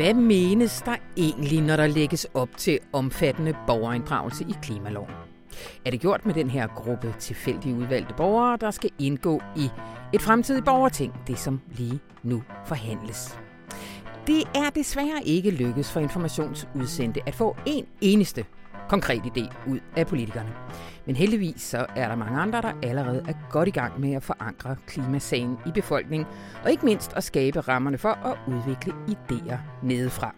Hvad menes der egentlig, når der lægges op til omfattende borgerinddragelse i klimaloven? Er det gjort med den her gruppe tilfældige udvalgte borgere, der skal indgå i et fremtidigt borgerting, det som lige nu forhandles? Det er desværre ikke lykkedes for informationsudsendte at få en eneste konkret idé ud af politikerne. Men heldigvis så er der mange andre, der allerede er godt i gang med at forankre klimasagen i befolkningen, og ikke mindst at skabe rammerne for at udvikle idéer nedefra.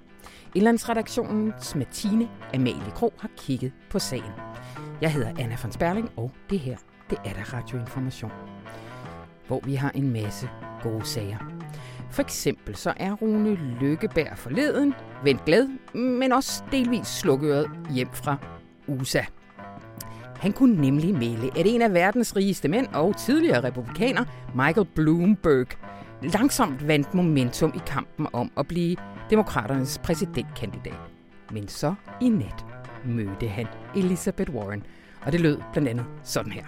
Indlandsredaktionens Martine Amalie Kro har kigget på sagen. Jeg hedder Anna von Sperling, og det her, det er der Radioinformation. Hvor vi har en masse gode sager. For eksempel så er Rune Lykkeberg forleden vendt glad, men også delvis slukøret hjem fra USA. Han kunne nemlig melde, at en af verdens rigeste mænd og tidligere republikaner, Michael Bloomberg, langsomt vandt momentum i kampen om at blive demokraternes præsidentkandidat. Men så i nat mødte han Elizabeth Warren, og det lød blandt andet sådan her.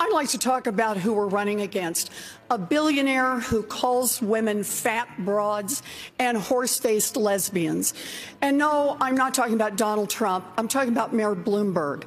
I'd like to talk about who we're running against. A billionaire who calls women fat broads and horse faced lesbians. And no, I'm not talking about Donald Trump. I'm talking about Mayor Bloomberg.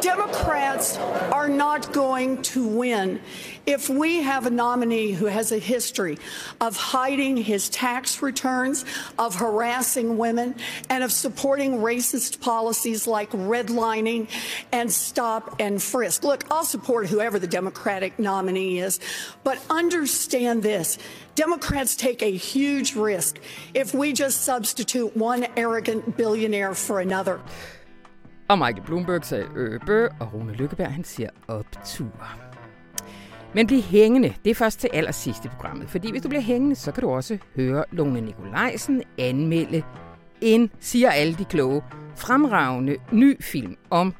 Democrats are not going to win if we have a nominee who has a history of hiding his tax returns, of harassing women, and of supporting racist policies like redlining and stop and frisk. Look, I'll support whoever the Democratic nominee is, but understand this. Democrats take a huge risk if we just substitute one arrogant billionaire for another. Og Michael Bloomberg sagde øbe, øh, og Rune Lykkeberg han siger optur. Men bliv hængende, det er først til allersidst i programmet, fordi hvis du bliver hængende, så kan du også høre Lone Nikolajsen anmelde en, siger alle de kloge, fremragende ny film om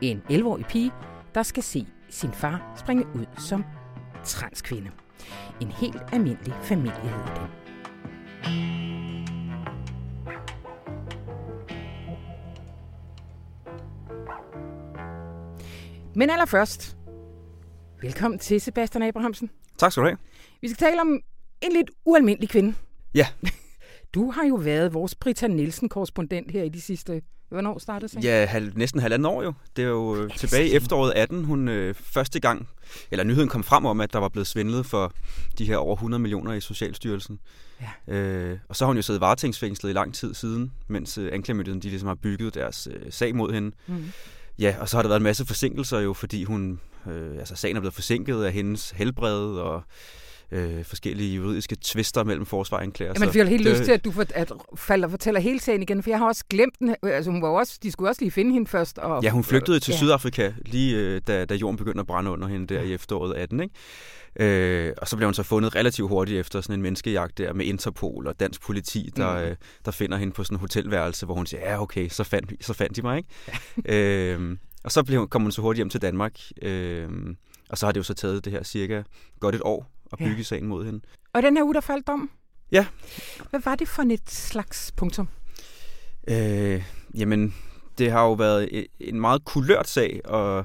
en 11-årig pige, der skal se sin far springe ud som transkvinde. En helt almindelig familie hedder den. Men allerførst, velkommen til Sebastian Abrahamsen. Tak skal du have. Vi skal tale om en lidt ualmindelig kvinde. Ja. Du har jo været vores Britta Nielsen-korrespondent her i de sidste... Hvornår startede det? Ja, halv, næsten halvanden år jo. Det er jo øh, tilbage i efteråret 18, hun øh, første gang, eller nyheden kom frem om, at der var blevet svindlet for de her over 100 millioner i Socialstyrelsen. Ja. Øh, og så har hun jo siddet varetægtsfængslet i lang tid siden, mens øh, anklagemyndigheden de ligesom har bygget deres øh, sag mod hende. Mm. Ja, og så har der været en masse forsinkelser jo, fordi hun, øh, altså sagen er blevet forsinket af hendes helbred og øh, forskellige juridiske tvister mellem forsvar og anklager. Ja, man får helt det, lyst til, at du for, at falder, fortæller hele sagen igen, for jeg har også glemt den. Altså, hun var også, de skulle også lige finde hende først. Og, ja, hun flygtede til ja. Sydafrika, lige øh, da, da jorden begyndte at brænde under hende der i efteråret 18, ikke? Øh, og så blev hun så fundet relativt hurtigt efter sådan en menneskejagt der med Interpol og dansk politi, der, mm. øh, der finder hende på sådan en hotelværelse, hvor hun siger, ja okay, så fandt, så fandt de mig, ikke? Ja. øh, og så blev, kom hun så hurtigt hjem til Danmark, øh, og så har det jo så taget det her cirka godt et år at bygge ja. sagen mod hende. Og den her uge, der faldt dom? Ja. Hvad var det for et slags punktum? Øh, jamen, det har jo været en meget kulørt sag, og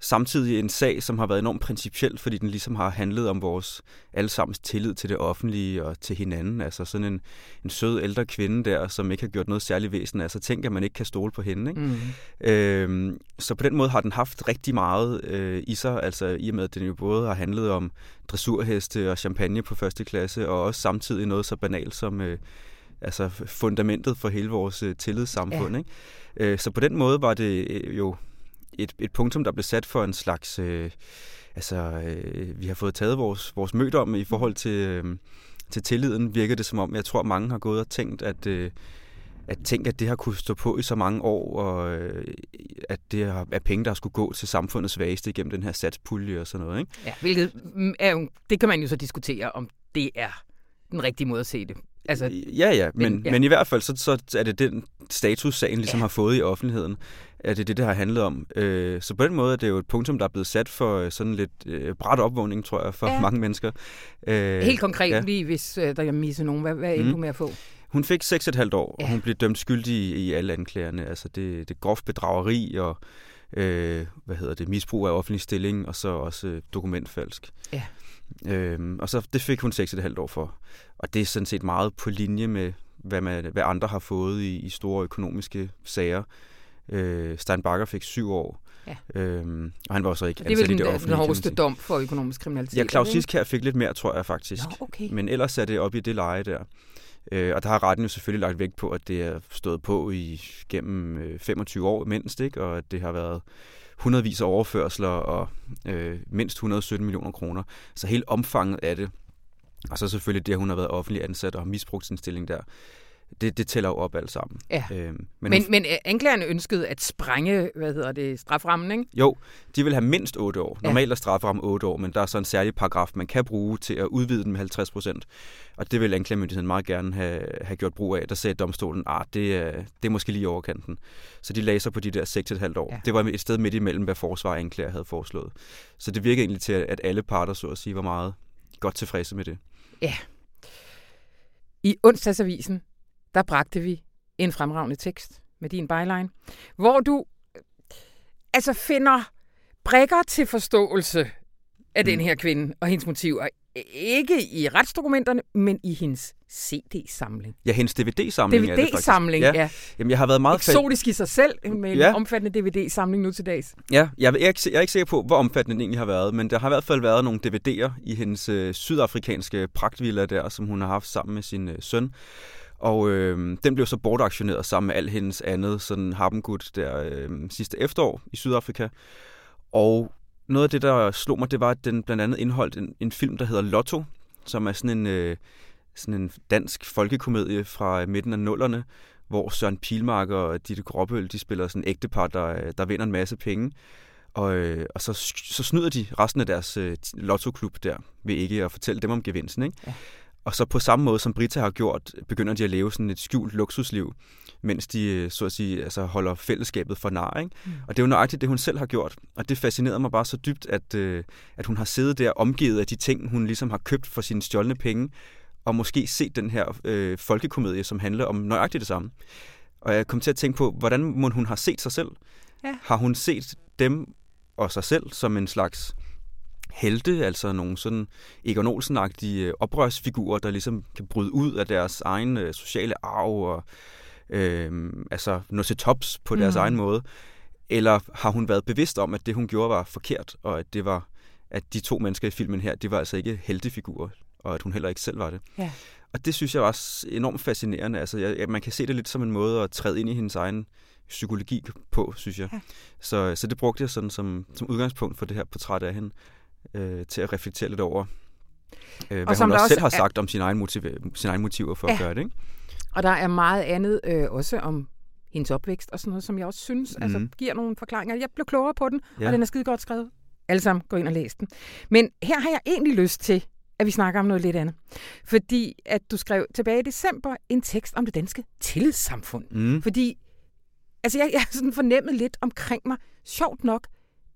samtidig en sag, som har været enormt principiel, fordi den ligesom har handlet om vores allesammens tillid til det offentlige og til hinanden. Altså sådan en, en sød ældre kvinde der, som ikke har gjort noget særligt væsen. Altså tænk, at man ikke kan stole på hende. Ikke? Mm. Øhm, så på den måde har den haft rigtig meget øh, i sig, altså i og med, at den jo både har handlet om dressurheste og champagne på første klasse, og også samtidig noget så banalt som... Øh, altså fundamentet for hele vores øh, tillidssamfund. Ja. Ikke? Øh, så på den måde var det øh, jo et, et punktum, der blev sat for en slags... Øh, altså, øh, vi har fået taget vores, vores mødom i forhold til, øh, til tilliden, virker det som om, jeg tror, mange har gået og tænkt, at... Øh, at tænke, at det har kunne stå på i så mange år, og øh, at det er penge, der skulle gå til samfundets svageste igennem den her satspulje og sådan noget. Ikke? Ja, hvilket mm, er jo, det kan man jo så diskutere, om det er den rigtige måde at se det. Altså, ja, ja, men, men, ja. men i hvert fald så, så er det den status, sagen ligesom ja. har fået i offentligheden, at det er det, det har handlet om. Øh, så på den måde er det jo et punktum, der er blevet sat for øh, sådan lidt øh, bræt opvågning, tror jeg, for ja. mange mennesker. Øh, Helt konkret ja. lige, hvis øh, der er misset nogen. Hvad, hvad er mm. du med at få? Hun fik 6,5 år, ja. og hun blev dømt skyldig i, i alle anklagerne. Altså det, det groft bedrageri og øh, hvad hedder det, misbrug af offentlig stilling, og så også øh, dokumentfalsk. Ja. Øhm, og så det fik hun 6,5 år for. Og det er sådan set meget på linje med, hvad, man, hvad andre har fået i, i store økonomiske sager. Øh, Stein Bakker fik syv år. Ja. Øhm, og han var så ikke det er vel den, det den hårdeste dom for økonomisk kriminalitet. Ja, Claus her fik lidt mere, tror jeg faktisk. Nå, okay. Men ellers er det op i det leje der. Øh, og der har retten jo selvfølgelig lagt vægt på, at det er stået på i gennem øh, 25 år mindst, ikke? og at det har været hundredvis af overførsler og øh, mindst 117 millioner kroner. Så hele omfanget af det, og så selvfølgelig det, at hun har været offentlig ansat og har misbrugt sin stilling der, det, det tæller jo op alt sammen. Ja. Øhm, men, men, men øh, anklagerne ønskede at sprænge, hvad hedder det, straframmen, ikke? Jo, de vil have mindst 8 år. Normalt er straframmen 8 år, men der er så en særlig paragraf, man kan bruge til at udvide den med 50 procent. Og det vil anklagemyndigheden meget gerne have, have gjort brug af. Der sagde domstolen, at ah, det, er, det er måske lige overkanten. Så de lagde sig på de der 6,5 år. Ja. Det var et sted midt imellem, hvad forsvar og anklager havde foreslået. Så det virker egentlig til, at alle parter, så at sige, var meget godt tilfredse med det. Ja. I onsdagsavisen, der bragte vi en fremragende tekst med din byline, hvor du altså finder brækker til forståelse af mm. den her kvinde og hendes motiver. Ikke i retsdokumenterne, men i hendes CD-samling. Ja, hendes DVD-samling DVD-samling, ja. ja. Jamen, jeg har været meget... Eksotisk i sig selv, med en ja. omfattende DVD-samling nu til dags. Ja, jeg er, ikke, jeg er ikke sikker på, hvor omfattende den egentlig har været, men der har i hvert fald været nogle DVD'er i hendes øh, sydafrikanske pragtvilla der, som hun har haft sammen med sin øh, søn. Og øh, den blev så bortaktioneret sammen med al hendes andet sådan harpengud der øh, sidste efterår i Sydafrika. Og noget af det, der slog mig, det var, at den blandt andet indeholdt en, en film, der hedder Lotto, som er sådan en, øh, sådan en dansk folkekomedie fra øh, midten af nullerne, hvor Søren Pilmark og Ditte Gråbøl, de spiller sådan en ægtepar, der, øh, der vinder en masse penge. Og, øh, og så, så snyder de resten af deres øh, lottoklub der, ved ikke at fortælle dem om gevinsten. Ikke? Ja. Og så på samme måde, som Brita har gjort, begynder de at leve sådan et skjult luksusliv, mens de, øh, så at sige, altså holder fællesskabet for nar. Ikke? Mm. Og det er jo nøjagtigt det, hun selv har gjort. Og det fascinerede mig bare så dybt, at, øh, at hun har siddet der omgivet af de ting, hun ligesom har købt for sine stjålne penge, og måske set den her øh, folkekomedie, som handler om nøjagtigt det samme. Og jeg kom til at tænke på, hvordan må hun har set sig selv? Ja. Har hun set dem og sig selv som en slags helte, altså nogle sådan Egon Olsen-agtige øh, oprørsfigurer, der ligesom kan bryde ud af deres egen øh, sociale arv og øh, altså nå til tops på deres mm. egen måde. Eller har hun været bevidst om, at det hun gjorde var forkert, og at det var at de to mennesker i filmen her, det var altså ikke heltefigurer, og at hun heller ikke selv var det. Ja. Og det synes jeg var enormt fascinerende. Altså, jeg, man kan se det lidt som en måde at træde ind i hendes egen psykologi på, synes jeg. Ja. Så, så det brugte jeg sådan som, som udgangspunkt for det her portræt af hende øh, til at reflektere lidt over, øh, hvad og hun også, også selv har sagt er... om sine egne, motiv, sine egne motiver for ja. at gøre det. Ikke? Og der er meget andet øh, også om hendes opvækst og sådan noget, som jeg også synes mm. altså, mhm. giver nogle forklaringer. Jeg blev klogere på den, ja. og den er skide godt skrevet. Alle sammen, gå ind og læs den. Men her har jeg egentlig lyst til, at vi snakker om noget lidt andet. Fordi at du skrev tilbage i december en tekst om det danske tillidssamfund. Mm. Fordi altså jeg, jeg har sådan fornemmet lidt omkring mig, sjovt nok,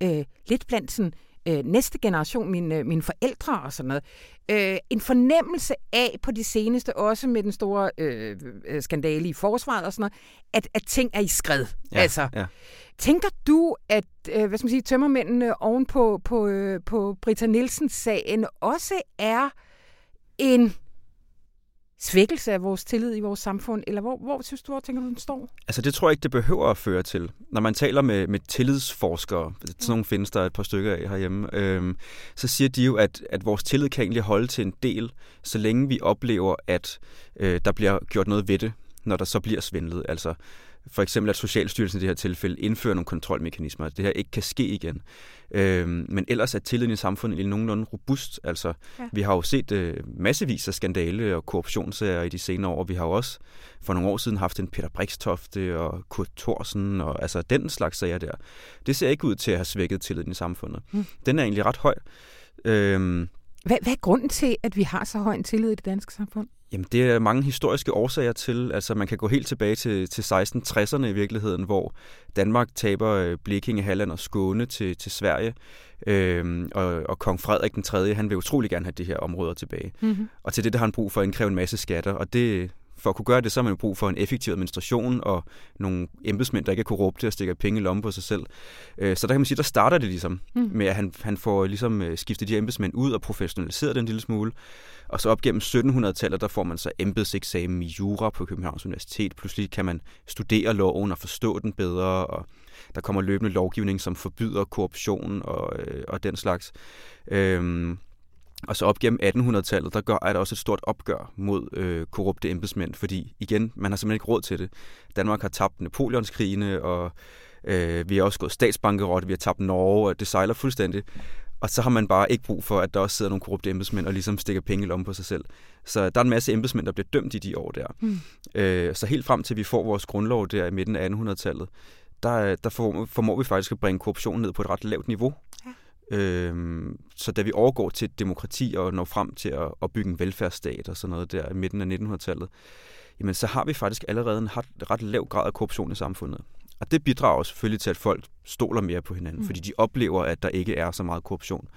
øh, lidt blandt sådan øh, næste generation, mine, mine forældre og sådan noget, øh, en fornemmelse af på det seneste, også med den store øh, øh, skandale i forsvaret og sådan noget, at, at ting er i skred. Ja, altså, ja. Tænker du, at øh, hvad skal man sige, tømmermændene oven på, på, øh, på Britta Nielsens sagen også er en svækkelse af vores tillid i vores samfund, eller hvor, hvor synes du, hvor tænker du, den står? Altså det tror jeg ikke, det behøver at føre til. Når man taler med, med tillidsforskere, sådan nogle findes der et par stykker af herhjemme, øhm, så siger de jo, at, at vores tillid kan egentlig holde til en del, så længe vi oplever, at øh, der bliver gjort noget ved det, når der så bliver svindlet. Altså for eksempel, at Socialstyrelsen i det her tilfælde indfører nogle kontrolmekanismer, at det her ikke kan ske igen. Øhm, men ellers er tilliden i samfundet egentlig nogenlunde robust. Altså, ja. Vi har jo set øh, massevis af skandale og korruptionssager i de senere år. Vi har jo også for nogle år siden haft en Peter Brikstofte og Kurt Thorsen og altså den slags sager der. Det ser ikke ud til at have svækket tilliden i samfundet. Mm. Den er egentlig ret høj. Øhm, hvad, hvad er grunden til, at vi har så høj en tillid i det danske samfund? Jamen, det er mange historiske årsager til. Altså, man kan gå helt tilbage til, til 1660'erne i virkeligheden, hvor Danmark taber øh, Blekinge, Halland og Skåne til, til Sverige. Øhm, og, og kong Frederik den 3., han vil utrolig gerne have de her områder tilbage. Mm-hmm. Og til det, der har han brug for at indkræve en masse skatter, og det for at kunne gøre det, så har man brug for en effektiv administration og nogle embedsmænd, der ikke er korrupte og stikker penge i lommen på sig selv. Øh, så der kan man sige, der starter det ligesom mm. med, at han, han får ligesom øh, skiftet de embedsmænd ud og professionaliseret den en lille smule. Og så op gennem 1700-tallet, der får man så embedseksamen i jura på Københavns Universitet. Pludselig kan man studere loven og forstå den bedre, og der kommer løbende lovgivning, som forbyder korruption og, øh, og den slags. Øhm, og så op gennem 1800-tallet, der gør, er der også et stort opgør mod øh, korrupte embedsmænd, fordi igen, man har simpelthen ikke råd til det. Danmark har tabt Napoleonskrigene, og øh, vi har også gået statsbankerot, vi har tabt Norge, og det sejler fuldstændig. Og så har man bare ikke brug for, at der også sidder nogle korrupte embedsmænd og ligesom stikker penge i lommen på sig selv. Så der er en masse embedsmænd, der bliver dømt i de år der. Mm. Øh, så helt frem til vi får vores grundlov der i midten af 1800-tallet, der, der formår vi faktisk at bringe korruptionen ned på et ret lavt niveau. Øhm, så da vi overgår til demokrati og når frem til at, at bygge en velfærdsstat og sådan noget der i midten af 1900-tallet, jamen så har vi faktisk allerede en ret, ret lav grad af korruption i samfundet. Og det bidrager selvfølgelig til, at folk stoler mere på hinanden, mm. fordi de oplever, at der ikke er så meget korruption.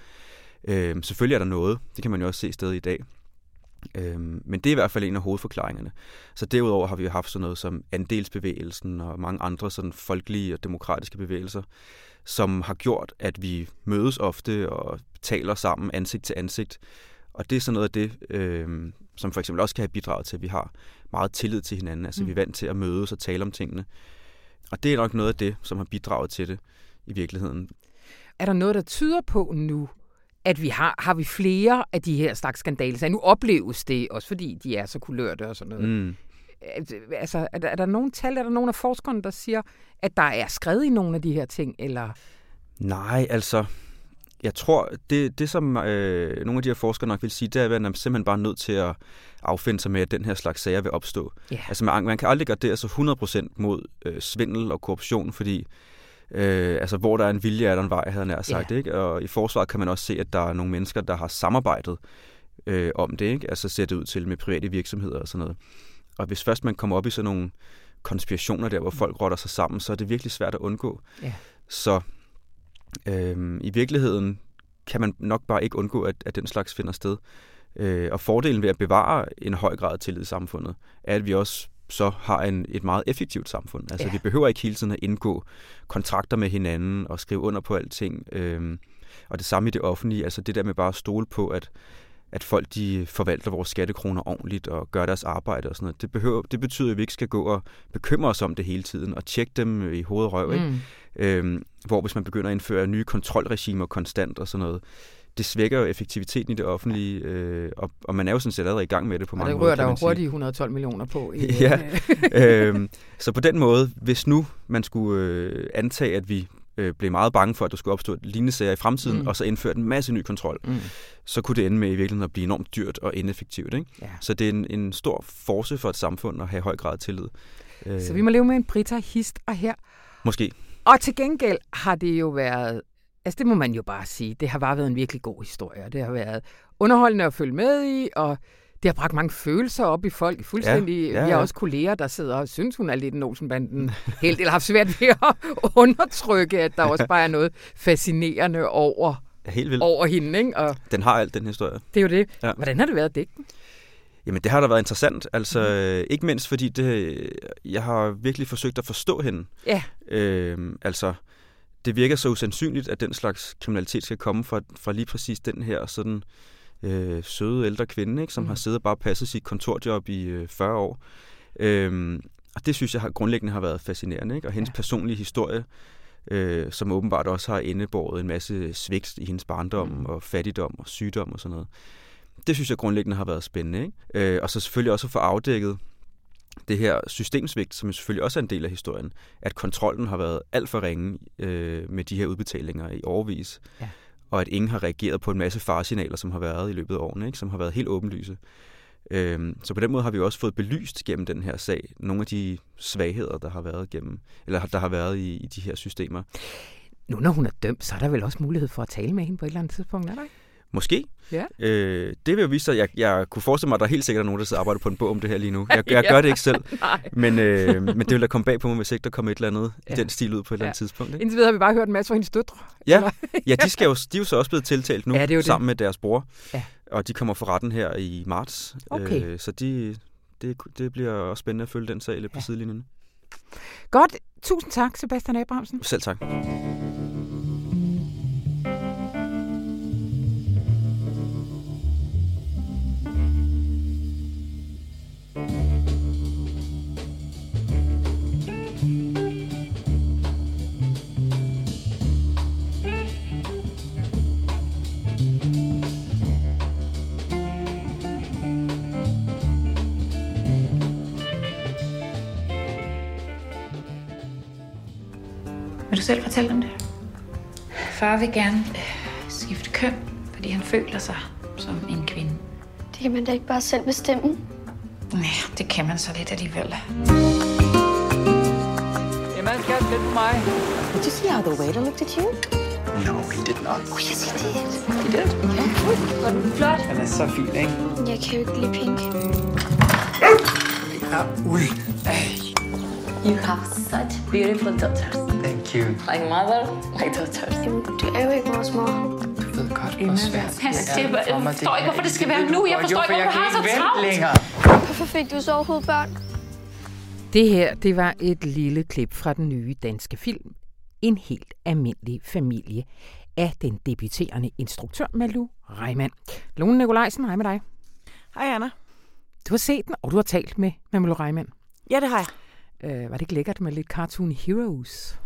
Øhm, selvfølgelig er der noget, det kan man jo også se stadig i dag. Øhm, men det er i hvert fald en af hovedforklaringerne. Så derudover har vi haft sådan noget som andelsbevægelsen og mange andre sådan folkelige og demokratiske bevægelser, som har gjort, at vi mødes ofte og taler sammen ansigt til ansigt. Og det er sådan noget af det, øhm, som for eksempel også kan have bidraget til, at vi har meget tillid til hinanden. Altså mm. vi er vant til at mødes og tale om tingene. Og det er nok noget af det, som har bidraget til det i virkeligheden. Er der noget, der tyder på nu, at vi har, har vi flere af de her slags skandaler. Så nu opleves det, også fordi de er så kulørte og sådan noget. Mm. Altså, er der, er der nogen tal, er der nogen af forskerne, der siger, at der er skrevet i nogle af de her ting, eller? Nej, altså, jeg tror, det, det som øh, nogle af de her forskere nok vil sige, det er, at man simpelthen bare nødt til at affinde sig med, at den her slags sager vil opstå. Yeah. Altså, man, man kan aldrig gardere sig 100% mod øh, svindel og korruption, fordi Øh, altså, hvor der er en vilje, er der en vej, havde jeg sagt. Yeah. Ikke? Og i forsvaret kan man også se, at der er nogle mennesker, der har samarbejdet øh, om det. Ikke? Altså ser det ud til med private virksomheder og sådan noget. Og hvis først man kommer op i sådan nogle konspirationer der, hvor folk rotter sig sammen, så er det virkelig svært at undgå. Yeah. Så øh, i virkeligheden kan man nok bare ikke undgå, at, at den slags finder sted. Øh, og fordelen ved at bevare en høj grad af tillid i samfundet, er, at vi også så har en, et meget effektivt samfund. Altså, ja. vi behøver ikke hele tiden at indgå kontrakter med hinanden og skrive under på alting. Øhm, og det samme i det offentlige, altså det der med bare at stole på, at, at folk de forvalter vores skattekroner ordentligt og gør deres arbejde og sådan noget. Det, behøver, det betyder, at vi ikke skal gå og bekymre os om det hele tiden og tjekke dem i hoved og røv. Ikke? Mm. Øhm, hvor hvis man begynder at indføre nye kontrolregimer konstant og sådan noget, det svækker jo effektiviteten i det offentlige, øh, og, og man er jo sådan set allerede i gang med det på mange måder. Og det rører der jo hurtigt 112 millioner på. I, ja, øh, så på den måde, hvis nu man skulle øh, antage, at vi øh, blev meget bange for, at der skulle opstå et lignende sager i fremtiden, mm. og så indføre en masse ny kontrol, mm. så kunne det ende med i virkeligheden at blive enormt dyrt og ineffektivt. Ikke? Ja. Så det er en, en stor force for et samfund at have høj grad af tillid. Så vi må leve med en Brita hist og her. Måske. Og til gengæld har det jo været Altså det må man jo bare sige. Det har bare været en virkelig god historie. Det har været underholdende at følge med i, og det har bragt mange følelser op i folk. Fuldstændig. Ja, ja, ja. Vi har også kolleger, der sidder og synes, hun er lidt en Olsenbanden helt, eller har haft svært ved at undertrykke, at der også bare er noget fascinerende over, helt vildt. over hende. Ikke? Og den har alt, den historie. Det er jo det. Ja. Hvordan har det været at den? Jamen, det har da været interessant. Altså, mm. ikke mindst fordi det, jeg har virkelig forsøgt at forstå hende. Ja. Øh, altså, det virker så usandsynligt, at den slags kriminalitet skal komme fra, fra lige præcis den her sådan øh, søde ældre kvinde, ikke, som mm. har siddet og bare passet sit kontorjob i øh, 40 år. Øhm, og det synes jeg har, grundlæggende har været fascinerende. Ikke? Og hendes ja. personlige historie, øh, som åbenbart også har indebåret en masse svigt i hendes barndom mm. og fattigdom og sygdom og sådan noget. Det synes jeg grundlæggende har været spændende. Ikke? Øh, og så selvfølgelig også at få afdækket det her systemsvigt, som selvfølgelig også er en del af historien, at kontrollen har været alt for ringe øh, med de her udbetalinger i overvis, ja og at ingen har reageret på en masse faresignaler, som har været i løbet af årene, ikke? som har været helt åbenlyse. Øhm, så på den måde har vi også fået belyst gennem den her sag nogle af de svagheder, der har været gennem, eller der har været i, i de her systemer. Nu når hun er dømt, så er der vel også mulighed for at tale med hende på et eller andet tidspunkt, er der ikke? Måske. Ja. Øh, det vil jo vise sig, jeg, jeg kunne forestille mig, at der er helt sikkert nogen, der sidder og arbejder på en bog om det her lige nu. Jeg, jeg ja. gør det ikke selv, men, øh, men det vil da komme bag på mig, hvis ikke der kommer et eller andet ja. i den stil ud på et ja. eller andet tidspunkt. Ikke? Indtil videre har vi bare hørt en masse fra hendes døtre. Ja, ja de, skal jo, de er jo så også blevet tiltalt nu, ja, det sammen det. med deres bror. Ja. Og de kommer for retten her i marts. Okay. Øh, så de, det det, bliver også spændende at følge den sag lidt på ja. sidelinjen. Godt. Tusind tak, Sebastian Abrahamsen. Selv tak. Selv fortælle om det? Far vil gerne øh, skifte køn, fordi han føler sig som en kvinde. Det kan man da ikke bare selv bestemme. Nej, det kan man så lidt alligevel. Jamen, skal lidt på mig. Did you see how the waiter looked at you? No, he did not. Oh, yes, he did. He did? Yeah. Var den flot? Den er så fin, ikke? Jeg kan jo ikke lide pink. Ja, ui. You have such beautiful daughters. You. Like mother, like daughters. Jamen, du er jo ikke vores mor. Du ved godt, hvor svært Han det er jeg forstår ikke, hvorfor det skal her. være nu. Jeg forstår ikke, for hvorfor du har så travlt. længere. Hvorfor fik du så overhovedet børn? Det her, det var et lille klip fra den nye danske film En helt almindelig familie af den debuterende instruktør Malu Reimann. Lone Nikolajsen, hej med dig. Hej Anna. Du har set den, og du har talt med, med Malu Reimann. Ja, det har jeg. Øh, var det ikke lækkert med lidt Cartoon Heroes?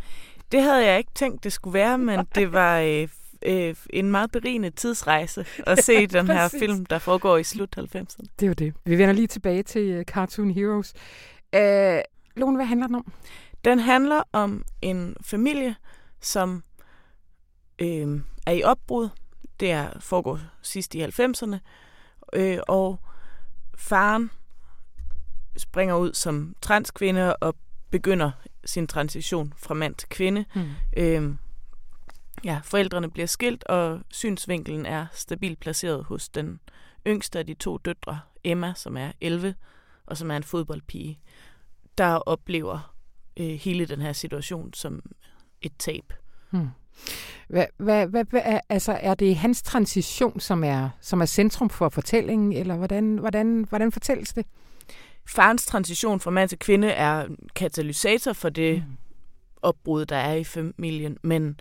Det havde jeg ikke tænkt, det skulle være, men det var øh, øh, en meget berigende tidsrejse at se den her præcis. film, der foregår i slut 90'erne. Det jo det. Vi vender lige tilbage til uh, Cartoon Heroes. Øh, Lone, hvad handler den om? Den handler om en familie, som øh, er i opbrud. Det er, foregår sidst i 90'erne. Øh, og faren springer ud som transkvinde og begynder sin transition fra mand til kvinde. Hmm. Øh, ja, forældrene bliver skilt, og synsvinkelen er stabilt placeret hos den yngste af de to døtre, Emma, som er 11, og som er en fodboldpige, der oplever øh, hele den her situation som et tab. Hmm. Hvad, hvad, hvad, hvad altså, er det hans transition, som er, som er centrum for fortællingen, eller hvordan, hvordan, hvordan fortælles det? Farens transition fra mand til kvinde er katalysator for det Mm. opbrud, der er i familien, men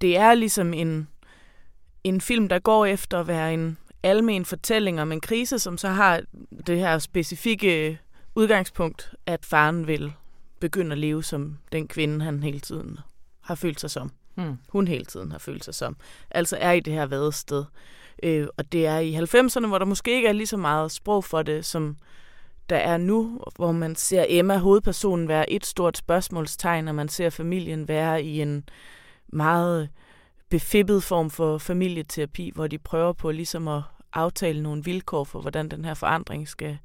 det er ligesom en, en film, der går efter at være en almen fortælling om en krise, som så har det her specifikke udgangspunkt, at faren vil begynde at leve som den kvinde, han hele tiden har følt sig som. Hmm. Hun hele tiden har følt sig som. Altså er i det her vadested. Øh, og det er i 90'erne, hvor der måske ikke er lige så meget sprog for det, som der er nu, hvor man ser Emma, hovedpersonen, være et stort spørgsmålstegn, og man ser familien være i en meget befippet form for familieterapi, hvor de prøver på ligesom at aftale nogle vilkår for, hvordan den her forandring skal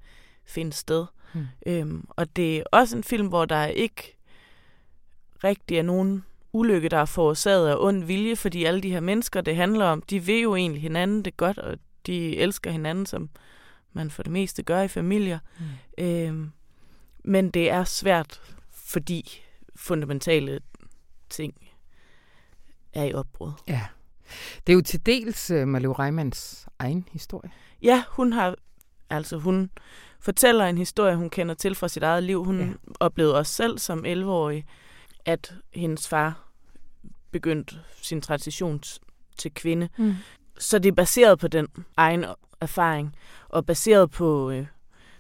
finde sted. Hmm. Øhm, og det er også en film, hvor der ikke rigtig er nogen ulykke, der er forårsaget af ond vilje, fordi alle de her mennesker, det handler om, de vil jo egentlig hinanden det godt, og de elsker hinanden, som man for det meste gør i familier. Mm. Øhm, men det er svært, fordi fundamentale ting er i opbrud. Ja. Det er jo til dels uh, Malu Reimanns egen historie. Ja, hun har altså hun fortæller en historie, hun kender til fra sit eget liv. Hun Ja. oplevede også selv som 11-årig, at hendes far begyndte sin transition til kvinde. Mm. Så det er baseret på den egen erfaring, og baseret på øh,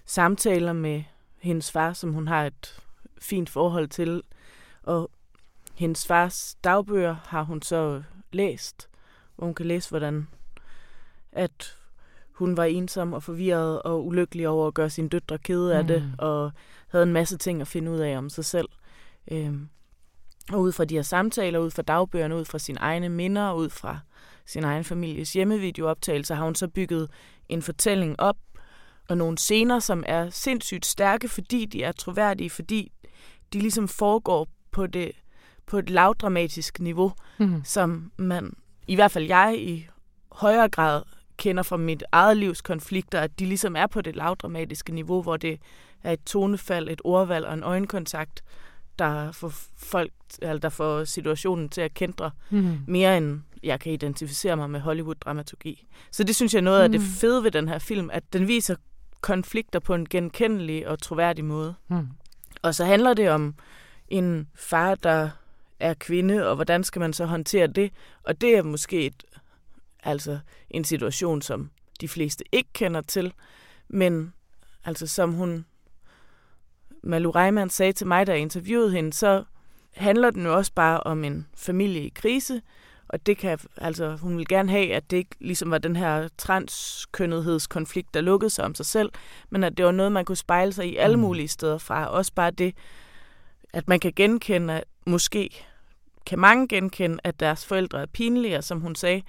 samtaler med hendes far, som hun har et fint forhold til. Og hendes fars dagbøger har hun så læst, hvor hun kan læse, hvordan at hun var ensom og forvirret og ulykkelig over at gøre sine døtre kede af det, Mm. og havde en masse ting at finde ud af om sig selv. Øhm, og ud fra de her samtaler, ud fra dagbøgerne, ud fra sine egne minder, ud fra sin egen families hjemmevideooptagelser, har hun så bygget en fortælling op, og nogle scener, som er sindssygt stærke, fordi de er troværdige, fordi de ligesom foregår på det på et lavdramatisk niveau, Mm. som man, i hvert fald jeg, i højere grad kender fra mit eget livs konflikter, at de ligesom er på det lavdramatiske niveau, hvor det er et tonefald, et ordvalg og en øjenkontakt, der får folk, eller der får situationen til at kendre Mm. mere end jeg kan identificere mig med Hollywood-dramaturgi. Så det synes jeg er noget af det Mm. fede ved den her film, at den viser konflikter på en genkendelig og troværdig måde. Mm. Og så handler det om en far, der er kvinde, og hvordan skal man så håndtere det? Og det er måske et, altså en situation, som de fleste ikke kender til, men altså som hun, Malu Reimann sagde til mig, da jeg interviewede hende, så handler den jo også bare om en familie i krise, og det kan, altså, hun vil gerne have, at det ikke ligesom var den her transkønnethedskonflikt, der lukkede sig om sig selv, men at det var noget, man kunne spejle sig i alle mulige steder fra. Også bare det, at man kan genkende, at måske kan mange genkende, at deres forældre er pinlige, og som hun sagde,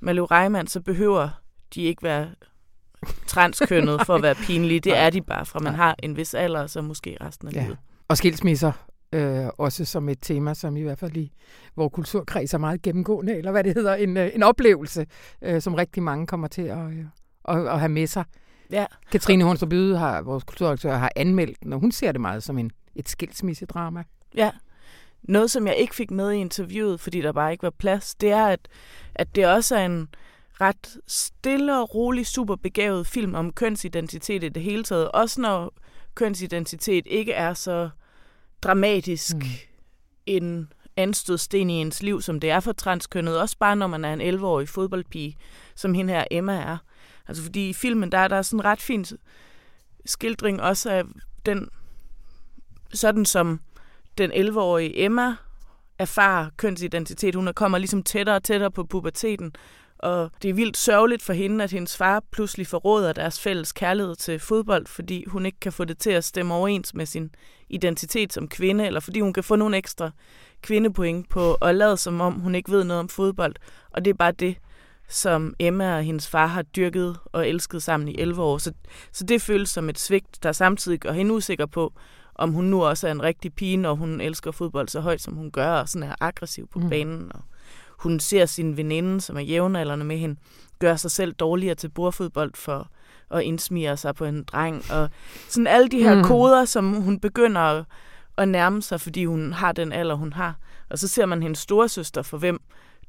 Malu Reimann, så behøver de ikke være transkønnet for at være pinlige. Det er de bare, fra man har en vis alder, så måske resten af Ja. livet. Og skilsmisser øh, også som et tema, som i hvert fald i vores kulturkreds er meget gennemgående, eller hvad det hedder, en, øh, en oplevelse, øh, som rigtig mange kommer til at, øh, at, at have med sig. Ja. Katrine Hornstrup har, vores kulturredaktør, har anmeldt den, og hun ser det meget som en, et skilsmissedrama. Ja. Noget, som jeg ikke fik med i interviewet, fordi der bare ikke var plads, det er, at, at det også er en ret stille og rolig, super begavet film om kønsidentitet i det hele taget. Også når kønsidentitet ikke er så dramatisk mm. en anstødsten i ens liv, som det er for transkønnet. Også bare når man er en 11-årig fodboldpige, som hende her Emma er. Altså fordi i filmen, der er der sådan en ret fin skildring også af den, sådan som den 11-årige Emma erfarer kønsidentitet. Hun kommer ligesom tættere og tættere på puberteten, og det er vildt sørgeligt for hende, at hendes far pludselig forråder deres fælles kærlighed til fodbold, fordi hun ikke kan få det til at stemme overens med sin identitet som kvinde, eller fordi hun kan få nogle ekstra kvindepoint på at lade som om, hun ikke ved noget om fodbold. Og det er bare det, som Emma og hendes far har dyrket og elsket sammen i 11 år. Så, så det føles som et svigt, der samtidig gør hende usikker på, om hun nu også er en rigtig pige, når hun elsker fodbold så højt, som hun gør, og sådan er aggressiv på mm. banen. Og hun ser sin veninde, som er jævnaldrende med hende, gøre sig selv dårligere til bordfodbold for at indsmire sig på en dreng. Og sådan alle de her Mm. koder, som hun begynder at, at nærme sig, fordi hun har den alder, hun har. Og så ser man hendes storesøster, for hvem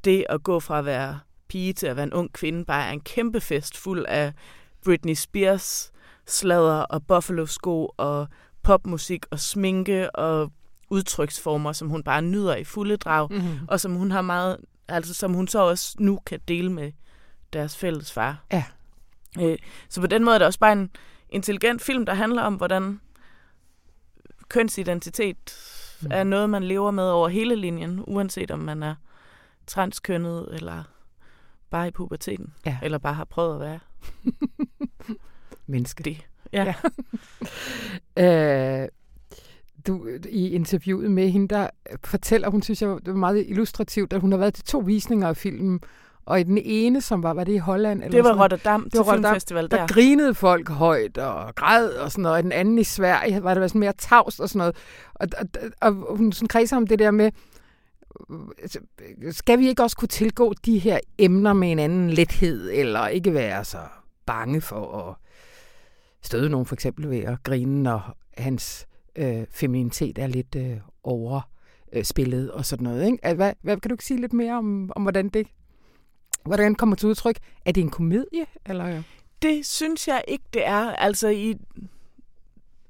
det at gå fra at være pige til at være en ung kvinde, bare er en kæmpe fest fuld af Britney Spears sladder og Buffalo-sko og popmusik og sminke og udtryksformer, som hun bare nyder i fulde drag, Mhm. og som hun har meget, altså som hun så også nu kan dele med deres fælles far. Ja. Øh, så på den måde er det også bare en intelligent film, der handler om, hvordan kønsidentitet mm. er noget, man lever med over hele linjen, uanset om man er transkønnet eller bare i puberteten, Ja. eller bare har prøvet at være Menneske. det. Ja. Øh, du, I interviewet med hende, der fortæller hun, synes jeg, det var meget illustrativt, at hun har været til to visninger af filmen, og i den ene, som var, var det i Holland? Eller Det var sådan? Rotterdam det til var Rotterdam, filmfestival der der. grinede folk højt og græd og sådan noget. Og den anden i Sverige var det sådan mere tavst og sådan noget. Og, og, og hun sådan kredser om det der med, altså, skal vi ikke også kunne tilgå de her emner med en anden lethed, eller ikke være så bange for at støde nogen for eksempel ved at grine, når hans øh, feminitet er lidt øh, overspillet og sådan noget. Ikke? Hvad, hvad, kan du ikke sige lidt mere om, om hvordan det hvordan kommer til udtryk? Er det en komedie? Eller? Det synes jeg ikke, det er. Altså i,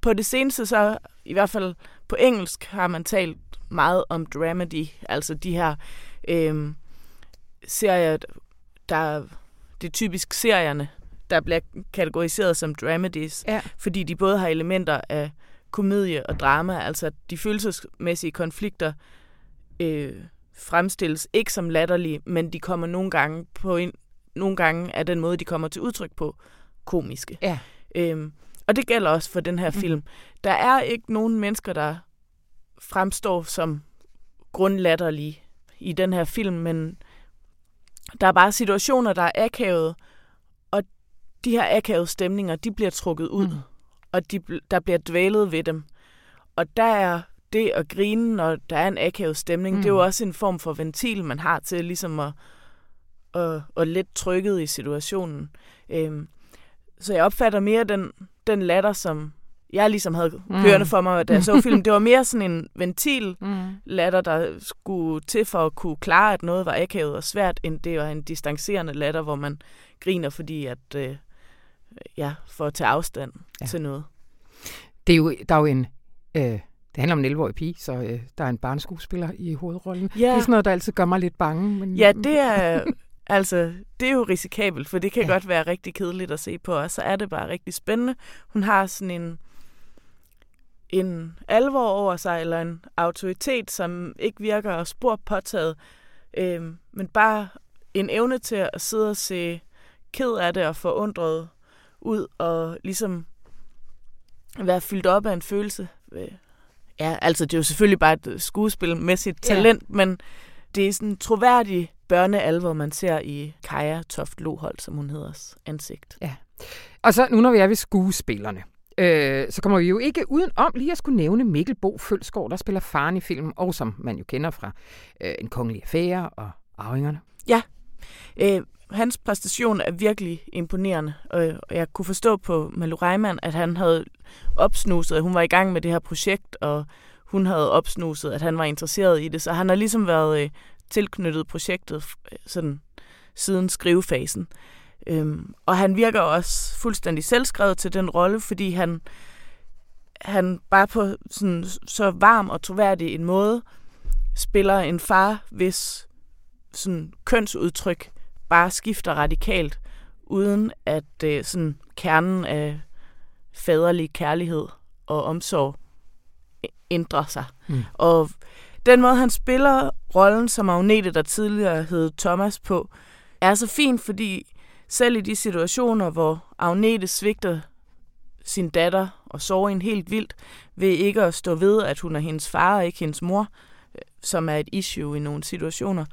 på det seneste, så i hvert fald på engelsk, har man talt meget om dramedy. Altså de her øhm, serier, der det er typisk serierne, der bliver kategoriseret som dramedies, Ja. fordi de både har elementer af komedie og drama, altså de følelsesmæssige konflikter øh, fremstilles ikke som latterlige, men de kommer nogle gange på en, nogle gange af den måde, de kommer til udtryk på, komiske. Ja. Øhm, og det gælder også for den her film. Der er ikke nogen mennesker, der fremstår som grundlatterlige i den her film, men der er bare situationer, der er akavet, og de her akavede stemninger, de bliver trukket ud, mm. Og de, der bliver dvælet ved dem. Og der er det at grine, når der er en akavet stemning, mm. det er jo også en form for ventil, man har til ligesom at, at, at let trykket i situationen. Øhm, så jeg opfatter mere den, den latter, som jeg ligesom havde Mm. mm. kørende for mig, da jeg så filmen. Det var mere sådan en ventil Mm. latter, der skulle til for at kunne klare, at noget var akavet og svært, end det var en distancerende latter, hvor man griner, fordi at øh, ja, for at tage afstand Ja. til noget. Det er jo, der er jo en... Øh, det handler om en 11-årig pige, så øh, der er en barneskuespiller i hovedrollen. Ja. Det er sådan noget, der altid gør mig lidt bange. Men, Ja, det er, altså, det er jo risikabelt, for det kan Ja. godt være rigtig kedeligt at se på, og så er det bare rigtig spændende. Hun har sådan en, en alvor over sig, eller en autoritet, som ikke virker spor påtaget, øhm, men bare en evne til at sidde og se ked af det og forundret ud, og ligesom være fyldt op af en følelse. Øh, Ja, altså det er jo selvfølgelig bare et skuespil med sit Ja. talent, ja. men det er sådan en troværdig børnealvor, man ser i Kaja Toft Lohold, som hun hedder, ansigt. Og så nu når vi er ved skuespillerne, øh, så kommer vi jo ikke uden om lige at skulle nævne Mikkel Bo Følsgaard, der spiller faren i filmen, og som man jo kender fra øh, En kongelig affære og Arvingerne. Øh, hans præstation er virkelig imponerende, og jeg kunne forstå på Malu Reimann, at han havde opsnuset, at hun var i gang med det her projekt, og hun havde opsnuset, at han var interesseret i det, så han har ligesom været øh, tilknyttet projektet øh, sådan, siden skrivefasen. Øhm, og han virker også fuldstændig selvskrevet til den rolle, fordi han, han bare på sådan, så varm og troværdig en måde spiller en far, hvis sådan, kønsudtryk bare skifter radikalt, uden at øh, sådan, kernen af faderlig kærlighed og omsorg ændrer sig. Mm. Og den måde, han spiller rollen som Agnete, der tidligere hed Thomas på, er så fint, fordi selv i de situationer, hvor Agnete svigter sin datter og sover hende helt vildt, ved ikke at stå ved, at hun er hendes far og ikke hendes mor, øh, som er et issue i nogle situationer,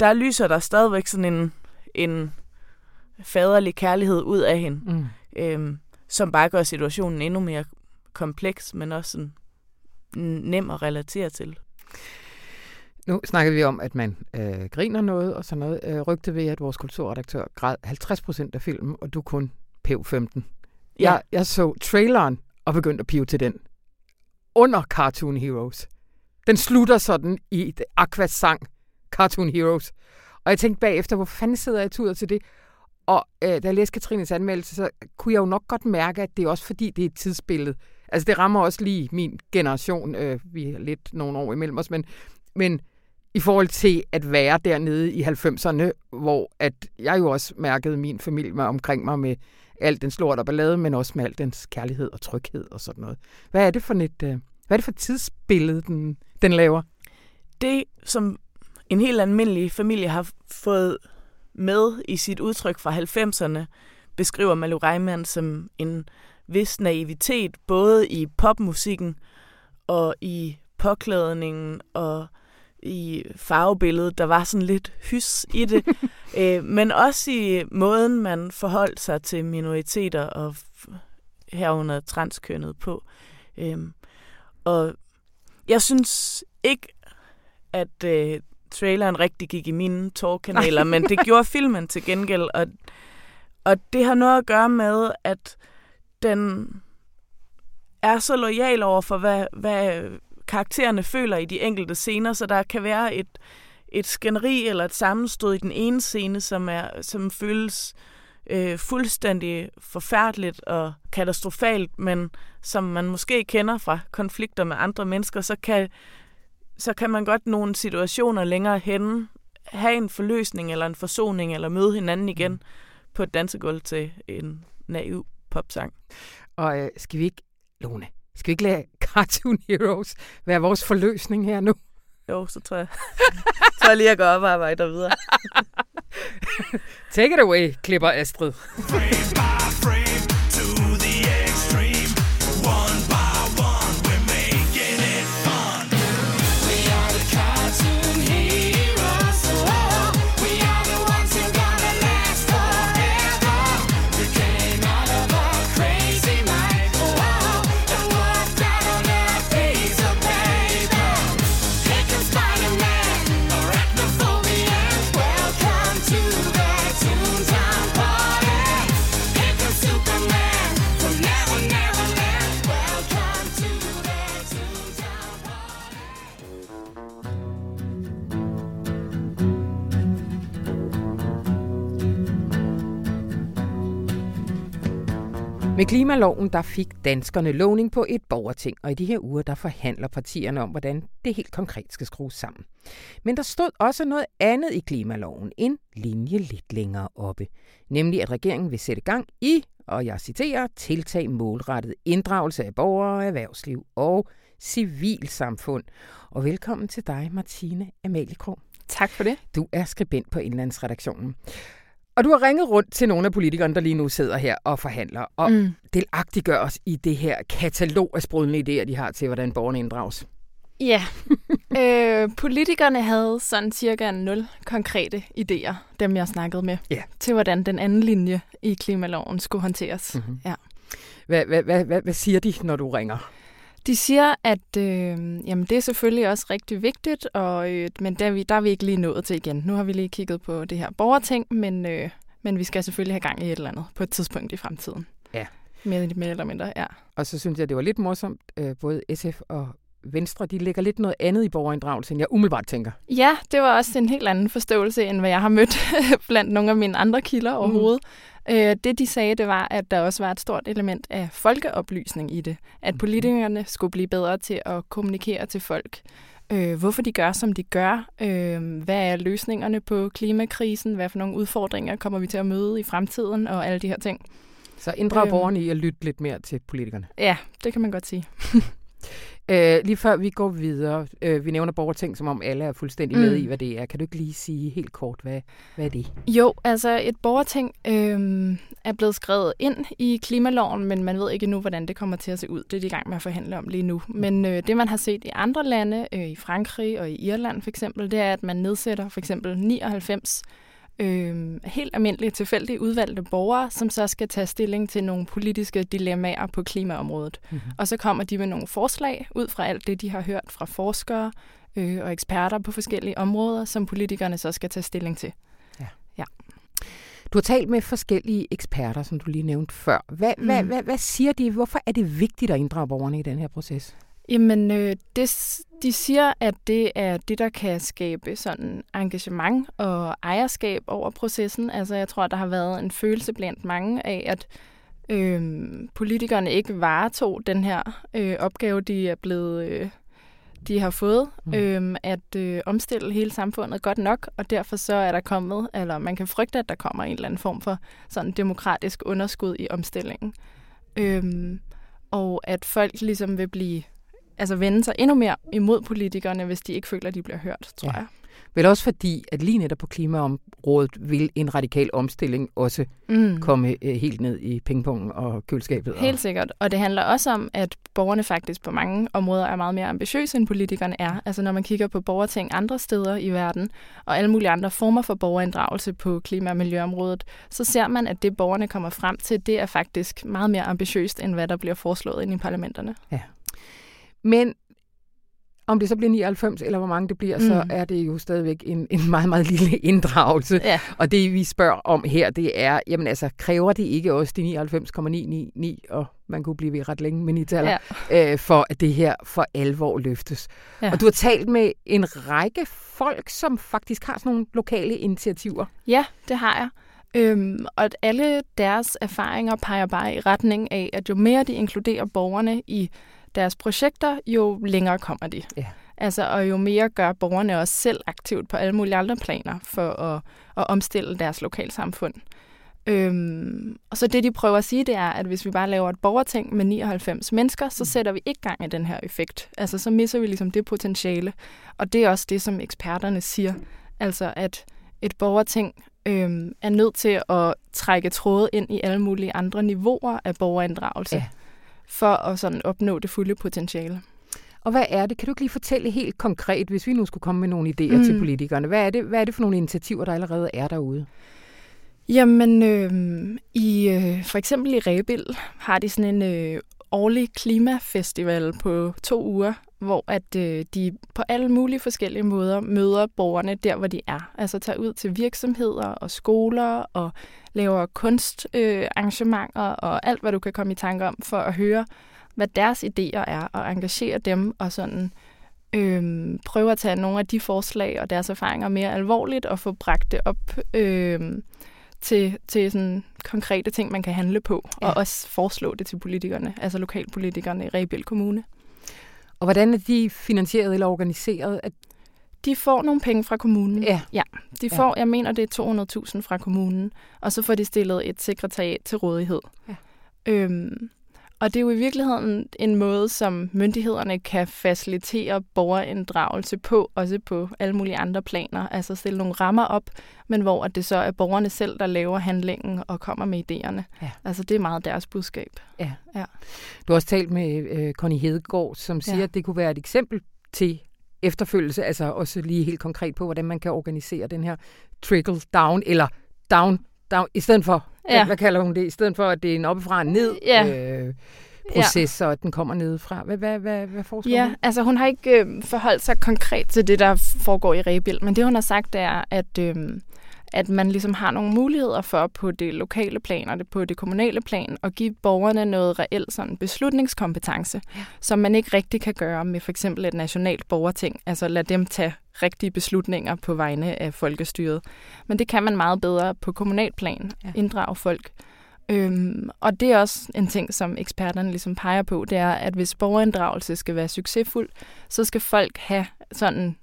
der lyser der stadigvæk sådan en, en faderlig kærlighed ud af hende, Mm. øhm, som bare gør situationen endnu mere kompleks, men også sådan nem at relatere til. Nu snakkede vi om, at man øh, griner noget og sådan noget. Øh, rygte ved, at vores kulturredaktør græd 50 procent af filmen, og du kun pev 15. Ja. Jeg, jeg så traileren og begyndte at pive til den. Under Cartoon Heroes. Den slutter sådan i Aquas sang, Cartoon Heroes. Og jeg tænkte bagefter, hvor fanden sidder jeg tuder til det? Og øh, da jeg læste Katrines anmeldelse, så kunne jeg jo nok godt mærke, at det er også fordi, det er et tidsbillede. Altså det rammer også lige min generation. Øh, vi er lidt nogle år imellem os, men, men i forhold til at være dernede i 90'erne, hvor at jeg jo også mærkede min familie med omkring mig med alt den lort og ballade, men også med al dens kærlighed og tryghed og sådan noget. Hvad er det for et, øh, hvad er det for et tidsbillede, den, den laver? Det, som en helt almindelig familie har fået med i sit udtryk fra 90'erne, beskriver Malu Reimann som en vis naivitet, både i popmusikken og i påklædningen og i farvebilledet. Der var sådan lidt hys i det, øh, men også i måden, man forholdt sig til minoriteter og herunder transkønnet på. Øhm, og jeg synes ikke, at øh, traileren rigtig gik i mine tårkanaler, men det gjorde filmen til gengæld, og, og det har noget at gøre med, at den er så lojal over for, hvad, hvad karaktererne føler i de enkelte scener, så der kan være et, et skænderi eller et sammenstød i den ene scene, som, er, som føles øh, fuldstændig forfærdeligt og katastrofalt, men som man måske kender fra konflikter med andre mennesker, så kan, så kan man godt nogle situationer længere hen have en forløsning eller en forsoning, eller møde hinanden igen på et dansegulv til en naiv popsang. Og øh, skal vi ikke, Lone, skal vi ikke lade Cartoon Heroes være vores forløsning her nu? Jo, så tror jeg, tror jeg lige, at gå op og arbejde videre. Take it away, klipper Astrid. Welcome to the Med klimaloven der fik danskerne lovning på et borgerting, og i de her uger der forhandler partierne om, hvordan det helt konkret skal skrues sammen. Men der stod også noget andet i klimaloven, en linje lidt længere oppe, nemlig at regeringen vil sætte gang i, og jeg citerer, tiltag målrettet inddragelse af borgere, erhvervsliv og civilsamfund. Og velkommen til dig, Martine Amalie Krog. Tak for det. Du er skribent på Indlandsredaktionen. Og du har ringet rundt til nogle af politikerne, der lige nu sidder her og forhandler, og mm. delagtiggør os i det her katalog af sprudende idéer, de har til, hvordan borgerne inddrages. Ja, øh, politikerne havde sådan cirka nul konkrete idéer, dem jeg snakkede med, ja. til hvordan den anden linje i klimaloven skulle håndteres. Mm-hmm. Ja. Hvad, hvad, hvad, hvad, hvad siger de, når du ringer? De siger, at øh, jamen, det er selvfølgelig også rigtig vigtigt, og, øh, men der er, vi, der er vi ikke lige nået til igen. Nu har vi lige kigget på det her borgerting, men, øh, men vi skal selvfølgelig have gang i et eller andet på et tidspunkt i fremtiden. Ja. Mere, mere eller mindre, ja. Og så synes jeg, det var lidt morsomt, øh, både SF og Venstre, de lægger lidt noget andet i borgerinddragelse, end jeg umiddelbart tænker. Ja, det var også en helt anden forståelse, end hvad jeg har mødt blandt nogle af mine andre kilder overhovedet. Mm. Øh, det, de sagde, det var, at der også var et stort element af folkeoplysning i det. At politikerne skulle blive bedre til at kommunikere til folk. Øh, hvorfor de gør, som de gør. Øh, hvad er løsningerne på klimakrisen? Hvad for nogle udfordringer kommer vi til at møde i fremtiden? Og alle de her ting. Så inddrag øh, borgerne i at lytte lidt mere til politikerne. Ja, det kan man godt sige. Øh, lige før vi går videre, øh, vi nævner borgerting, som om alle er fuldstændig mm. med i, hvad det er. Kan du ikke lige sige helt kort, hvad, hvad er det? Jo, altså et borgerting øh, er blevet skrevet ind i klimaloven, men man ved ikke endnu, hvordan det kommer til at se ud. Det er de i gang med at forhandle om lige nu. Men øh, det, man har set i andre lande, øh, i Frankrig og i Irland for eksempel, det er, at man nedsætter for eksempel 99 øh, helt almindelige tilfældige udvalgte borgere, som så skal tage stilling til nogle politiske dilemmaer på klimaområdet. Mm-hmm. Og så kommer de med nogle forslag ud fra alt det, de har hørt fra forskere øh, og eksperter på forskellige områder, som politikerne så skal tage stilling til. Ja. ja. Du har talt med forskellige eksperter, som du lige nævnte før. Hvad, mm. hvad, hvad, hvad siger de? Hvorfor er det vigtigt at inddrage borgerne i den her proces? Jamen, øh, det, de siger, at det er det, der kan skabe sådan engagement og ejerskab over processen. Altså, jeg tror, der har været en følelse blandt mange af, at øh, politikerne ikke varetog den her øh, opgave, de er blevet... Øh, de har fået, mm. øh, at øh, omstille hele samfundet godt nok, og derfor så er der kommet, eller man kan frygte, at der kommer en eller anden form for sådan demokratisk underskud i omstillingen. Øh, og at folk ligesom vil blive altså vende sig endnu mere imod politikerne, hvis de ikke føler, at de bliver hørt, tror ja. jeg. Vel også fordi, at lige netop på klimaområdet vil en radikal omstilling også mm. komme øh, helt ned i pingpongen og køleskabet. Helt sikkert. Og det handler også om, at borgerne faktisk på mange områder er meget mere ambitiøse, end politikerne er. Altså når man kigger på borgerting andre steder i verden, og alle mulige andre former for borgerinddragelse på klima- og miljøområdet, så ser man, at det borgerne kommer frem til, det er faktisk meget mere ambitiøst, end hvad der bliver foreslået ind i parlamenterne. Ja. Men om det så bliver 99, eller hvor mange det bliver, mm. så er det jo stadigvæk en, en meget, meget lille inddragelse. Ja. Og det, vi spørger om her, det er, jamen altså, kræver det ikke også de 99,999, og man kunne blive ved ret længe med nitaller, ja. øh, for at det her for alvor løftes. Ja. Og du har talt med en række folk, som faktisk har sådan nogle lokale initiativer. Ja, det har jeg. Øhm, og at alle deres erfaringer peger bare i retning af, at jo mere de inkluderer borgerne i deres projekter, jo længere kommer de. Ja. Altså, og jo mere gør borgerne også selv aktivt på alle mulige andre planer for at, at omstille deres lokalsamfund. Øhm, og så det, de prøver at sige, det er, at hvis vi bare laver et borgerting med 99 mennesker, så mm. sætter vi ikke gang i den her effekt. Altså, så misser vi ligesom det potentiale. Og det er også det, som eksperterne siger. Altså, at et borgerting øhm, er nødt til at trække tråde ind i alle mulige andre niveauer af borgerinddragelse. Ja for at sådan opnå det fulde potentiale. Og hvad er det? Kan du ikke lige fortælle helt konkret, hvis vi nu skulle komme med nogle idéer mm. til politikerne? Hvad er, det, hvad er det for nogle initiativer, der allerede er derude? Jamen, øh, i øh, for eksempel i Rebild har de sådan en øh, årlig klimafestival på to uger, hvor at øh, de på alle mulige forskellige måder møder borgerne der, hvor de er. Altså tager ud til virksomheder og skoler og laver kunstarrangementer øh, og alt, hvad du kan komme i tanke om, for at høre, hvad deres idéer er, og engagere dem og sådan øh, prøve at tage nogle af de forslag og deres erfaringer mere alvorligt og få bragt det op øh, til, til sådan konkrete ting, man kan handle på, Ja. og også foreslå det til politikerne, altså lokalpolitikerne i Rebild Kommune. Og hvordan er de finansieret eller organiseret? At, De får nogle penge fra kommunen. Ja. ja de Ja. får, jeg mener, det er 200.000 fra kommunen, og så får de stillet et sekretariat til rådighed. Ja. Øhm, og det er jo i virkeligheden en måde, som myndighederne kan facilitere borgerinddragelse på, også på alle mulige andre planer. Altså stille nogle rammer op, men hvor det så er borgerne selv, der laver handlingen og kommer med idéerne. Ja. Altså det er meget deres budskab. ja. Ja. Du har også talt med øh, Connie Hedegaard, som siger, Ja. at det kunne være et eksempel til efterfølgelse, altså også lige helt konkret på, hvordan man kan organisere den her trickle down, eller down, down i stedet for, ja. Hvad, kalder hun det, i stedet for, at det er en oppefra ned Ja. øh, proces, ja. og at den kommer nedefra. Hvad, hvad, hvad, hvad foreslår Ja, hun? altså hun har ikke øh, forholdt sig konkret til det, der foregår i Rebild, men det hun har sagt er, at, øh, at man ligesom har nogle muligheder for på det lokale plan og det, på det kommunale plan at give borgerne noget reelt sådan beslutningskompetence, ja. som man ikke rigtig kan gøre med for eksempel et nationalt borgerting. Altså lad dem tage rigtige beslutninger på vegne af folkestyret. Men det kan man meget bedre på kommunalt plan, Ja. inddrage folk. Øhm, og det er også en ting, som eksperterne ligesom peger på, det er, at hvis borgerinddragelse skal være succesfuld, så skal folk have sådan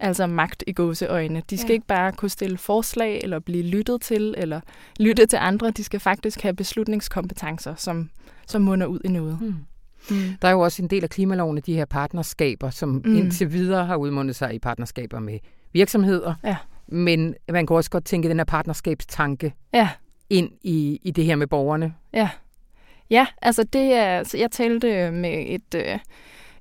altså magt i gåseøjne. De skal Ja. ikke bare kunne stille forslag, eller blive lyttet til, eller lytte til andre. De skal faktisk have beslutningskompetencer, som, som munder ud i noget. Hmm. Mm. Der er jo også en del af klimaloven af de her partnerskaber, som mm. Mm. indtil videre har udmundet sig i partnerskaber med virksomheder. Ja. Men man kan også godt tænke den her partnerskabstanke Ja, ind i, i det her med borgerne. ja. Ja, altså det er, så jeg talte med et, øh,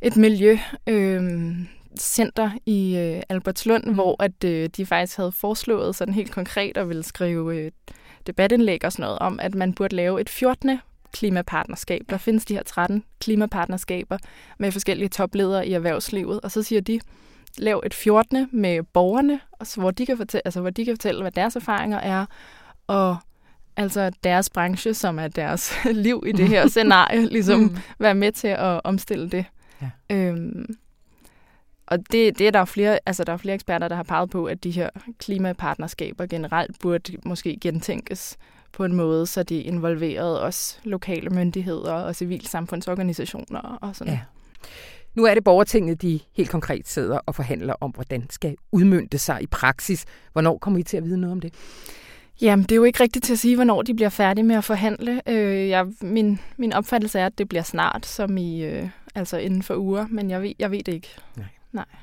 et miljø, øh, center i øh, Albertslund, mm. hvor at øh, de faktisk havde foreslået sådan helt konkret at ville skrive øh, debatindlæg og sådan noget om, at man burde lave et 14. klimapartnerskab. Der findes de her 13 klimapartnerskaber med forskellige topledere i erhvervslivet, og så siger de, lav et 14. med borgerne, og så, hvor, de kan fortælle, altså, hvor de kan fortælle, hvad deres erfaringer er, og altså deres branche, som er deres liv i det her scenarie, ligesom Mm. være med til at omstille det. Ja. Øhm, og det, det er der jo flere, altså der er flere eksperter, der har peget på, at de her klimapartnerskaber generelt burde måske gentænkes på en måde, så de involverede også lokale myndigheder og civilsamfundsorganisationer og sådan. Ja. Nu er det borgertinget, de helt konkret sidder og forhandler om, hvordan skal udmyndte sig i praksis. Hvornår kommer I til at vide noget om det? Jamen, det er jo ikke rigtigt til at sige, hvornår de bliver færdige med at forhandle. Øh, jeg, min, min opfattelse er, at det bliver snart, som i øh, altså inden for uger, men jeg ved, jeg ved det ikke.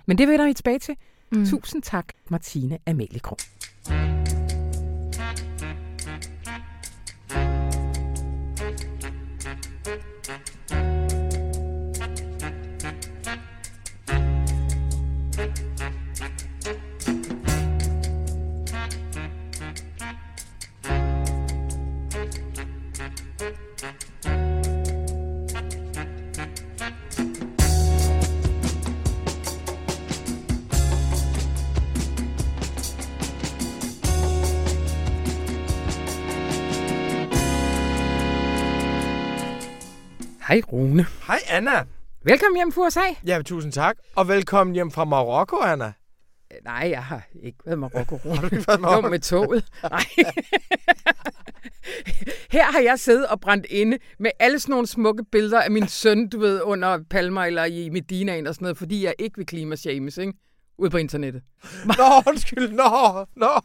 Men det vender vi tilbage til. Mm. Tusind tak, Martine Amalie Kron. Hej Rune. Hej Anna. Velkommen hjem fra USA. Ja, tusind tak. Og velkommen hjem fra Marokko, Anna. Nej, jeg har ikke været Marokko. Rune. Har du ikke været Jo, med toget. Nej. Her har jeg siddet og brændt inde med alle sådan nogle smukke billeder af min søn, du ved, under palmer eller i Medinaen og sådan noget, fordi jeg ikke vil klimashames, ikke? Ude på internettet. Nå, undskyld. Nå, nå,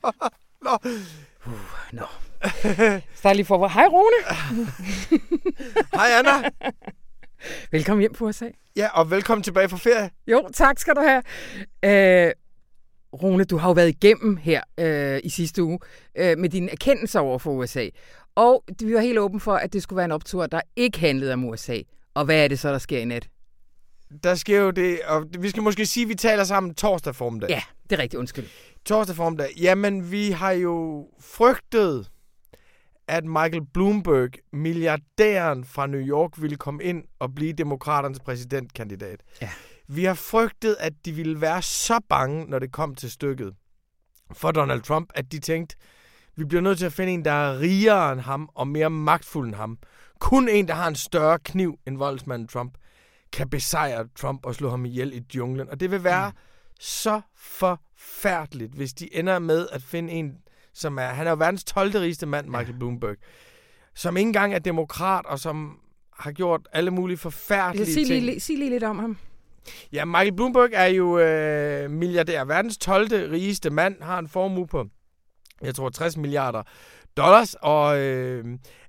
nå. Nå. Start lige for, hej Rune. Hej Anna. Velkommen hjem på USA. Ja, og velkommen tilbage fra ferie. Jo, tak skal du have. Øh, Rune, du har jo været igennem her øh, i sidste uge øh, med dine erkendelser over for USA. Og vi var helt åben for, at det skulle være en optur, der ikke handlede om USA. Og hvad er det så, der sker i nat? Der sker jo det, og vi skal måske sige, at vi taler sammen torsdag formiddag. Ja, det er rigtigt, undskyld. Torsdag formiddag. Jamen, vi har jo frygtet, at Michael Bloomberg, milliardæren fra New York, ville komme ind og blive demokraternes præsidentkandidat. Ja. Vi har frygtet, at de ville være så bange, når det kom til stykket for Donald Trump, at de tænkte, vi bliver nødt til at finde en, der er rigere end ham og mere magtfuld end ham. Kun en, der har en større kniv end voldsmanden Trump, kan besejre Trump og slå ham ihjel i junglen. Og det vil være mm. så forfærdeligt, hvis de ender med at finde en, som er, han er jo verdens 12. rigeste mand, Michael ja. Bloomberg, som ikke engang er demokrat, og som har gjort alle mulige forfærdelige sig ting. Lige, sig lige lidt om ham. Ja, Michael Bloomberg er jo øh, milliardær. Verdens 12. rigeste mand har en formue på, jeg tror, 60 milliarder dollars. Og øh,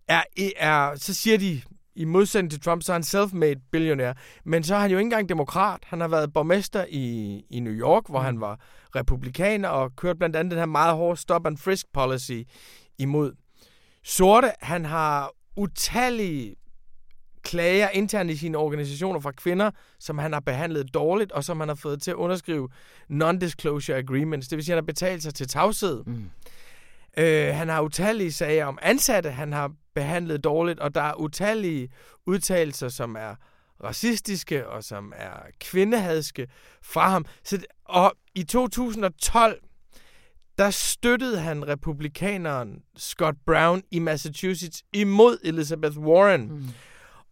er, er, så siger de, i modsætning til Trump, så er han self-made billionær. Men så er han jo ikke engang demokrat. Han har været borgmester i, i New York, hvor mm. han var republikaner og kørt blandt andet den her meget hårde stop and frisk policy imod sorte. Han har utallige klager internt i sine organisationer fra kvinder, som han har behandlet dårligt, og som han har fået til at underskrive non-disclosure agreements. Det vil sige, at han har betalt sig til tavshed. Mm. Øh, han har utallige sager om ansatte, han har behandlet dårligt, og der er utallige udtalelser, som er racistiske og som er kvindehadske fra ham. Så, og i 2012, der støttede han republikaneren Scott Brown i Massachusetts imod Elizabeth Warren. Mm.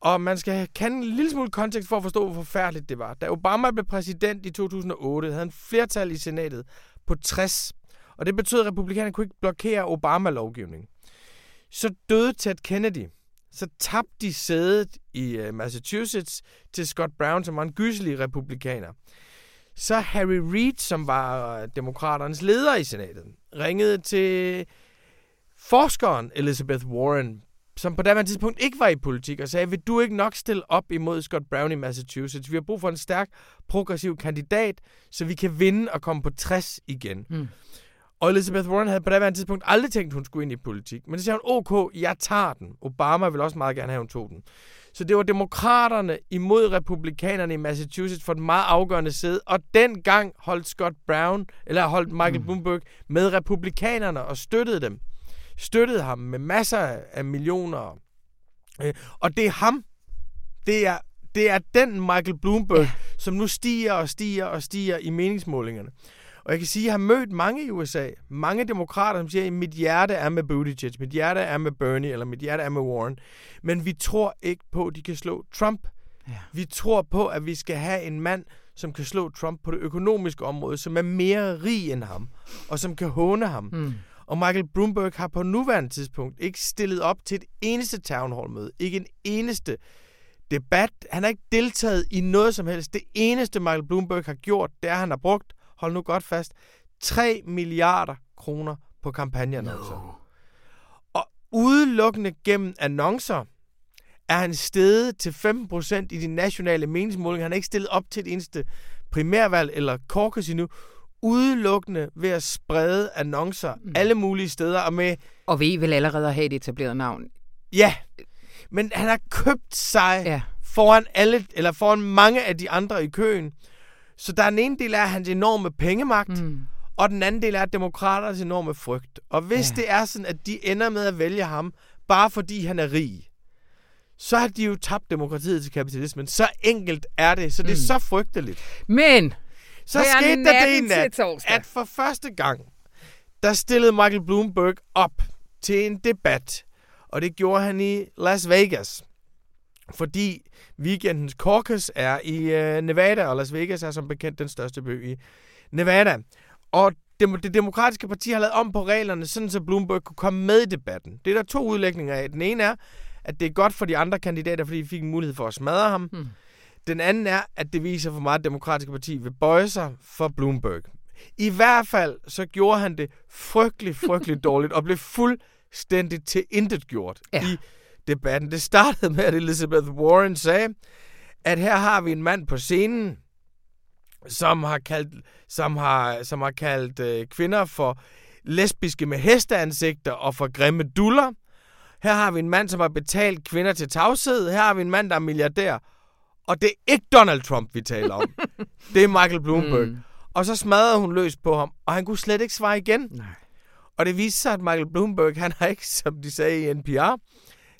Og man skal kende en lille smule kontekst for at forstå, hvor forfærdeligt det var. Da Obama blev præsident i 2008, havde han flertal i senatet på 60. Og det betød, at republikanerne kunne ikke blokere Obama-lovgivning. Så døde Ted Kennedy. Så tabte de sædet i øh, Massachusetts til Scott Brown, som var en gyselig republikaner. Så Harry Reid, som var øh, demokraternes leder i senatet, ringede til forskeren Elizabeth Warren som på daværende tidspunkt ikke var i politik, og sagde, vil du ikke nok stille op imod Scott Brown i Massachusetts? Vi har brug for en stærk, progressiv kandidat, så vi kan vinde og komme på 60 igen. Mm. Og Elizabeth Warren havde på daværende tidspunkt aldrig tænkt, hun skulle ind i politik. Men så sagde hun, ok, jeg tager den. Obama vil også meget gerne have, hun tog den. Så det var demokraterne imod republikanerne i Massachusetts for den meget afgørende sæde. Og dengang holdt Scott Brown, eller holdt Michael mm. Bloomberg med republikanerne og støttede dem støttede ham med masser af millioner. Øh, og det er ham, det er, det er den Michael Bloomberg, ja. som nu stiger og stiger og stiger i meningsmålingerne. Og jeg kan sige, at jeg har mødt mange i USA, mange demokrater, som siger, at mit hjerte er med Buttigieg, mit hjerte er med Bernie, eller mit hjerte er med Warren. Men vi tror ikke på, at de kan slå Trump. Ja. Vi tror på, at vi skal have en mand, som kan slå Trump på det økonomiske område, som er mere rig end ham, og som kan håne ham. Mm. Og Michael Bloomberg har på nuværende tidspunkt ikke stillet op til et eneste town hall møde. Ikke en eneste debat. Han har ikke deltaget i noget som helst. Det eneste Michael Bloomberg har gjort, det er, at han har brugt, hold nu godt fast, 3 milliarder kroner på kampagneannoncer. No. Og udelukkende gennem annoncer er han steget til 15% i de nationale meningsmålinger. Han har ikke stillet op til et eneste primærvalg eller caucus endnu, udelukkende ved at sprede annoncer mm. alle mulige steder. Og, med, og vi vil allerede have et etableret navn. Ja, men han har købt sig ja. foran alle, eller foran mange af de andre i køen. Så der er en ene del af hans enorme pengemagt, mm. og den anden del er demokraternes enorme frygt. Og hvis ja. det er sådan, at de ender med at vælge ham, bare fordi han er rig, så har de jo tabt demokratiet til kapitalismen. Så enkelt er det, så det er mm. så frygteligt. Men så skete der det nat, at for første gang, der stillede Michael Bloomberg op til en debat. Og det gjorde han i Las Vegas. Fordi weekendens caucus er i uh, Nevada, og Las Vegas er som bekendt den største by i Nevada. Og det, det demokratiske parti har lavet om på reglerne, sådan så Bloomberg kunne komme med i debatten. Det er der to udlægninger af. Den ene er, at det er godt for de andre kandidater, fordi de fik en mulighed for at smadre ham. Hmm. Den anden er, at det viser, hvor meget demokratiske parti vil bøje sig for Bloomberg. I hvert fald så gjorde han det frygtelig, frygtelig dårligt og blev fuldstændig til intet gjort ja. i debatten. Det startede med, at Elizabeth Warren sagde, at her har vi en mand på scenen, som har kaldt, som har, som har kaldt øh, kvinder for lesbiske med hesteansigter og for grimme duller. Her har vi en mand, som har betalt kvinder til tavshed. Her har vi en mand, der er milliardær. Og det er ikke Donald Trump, vi taler om. det er Michael Bloomberg. Mm. Og så smadrede hun løs på ham, og han kunne slet ikke svare igen. Nej. Og det viste sig, at Michael Bloomberg, han har ikke, som de sagde i NPR,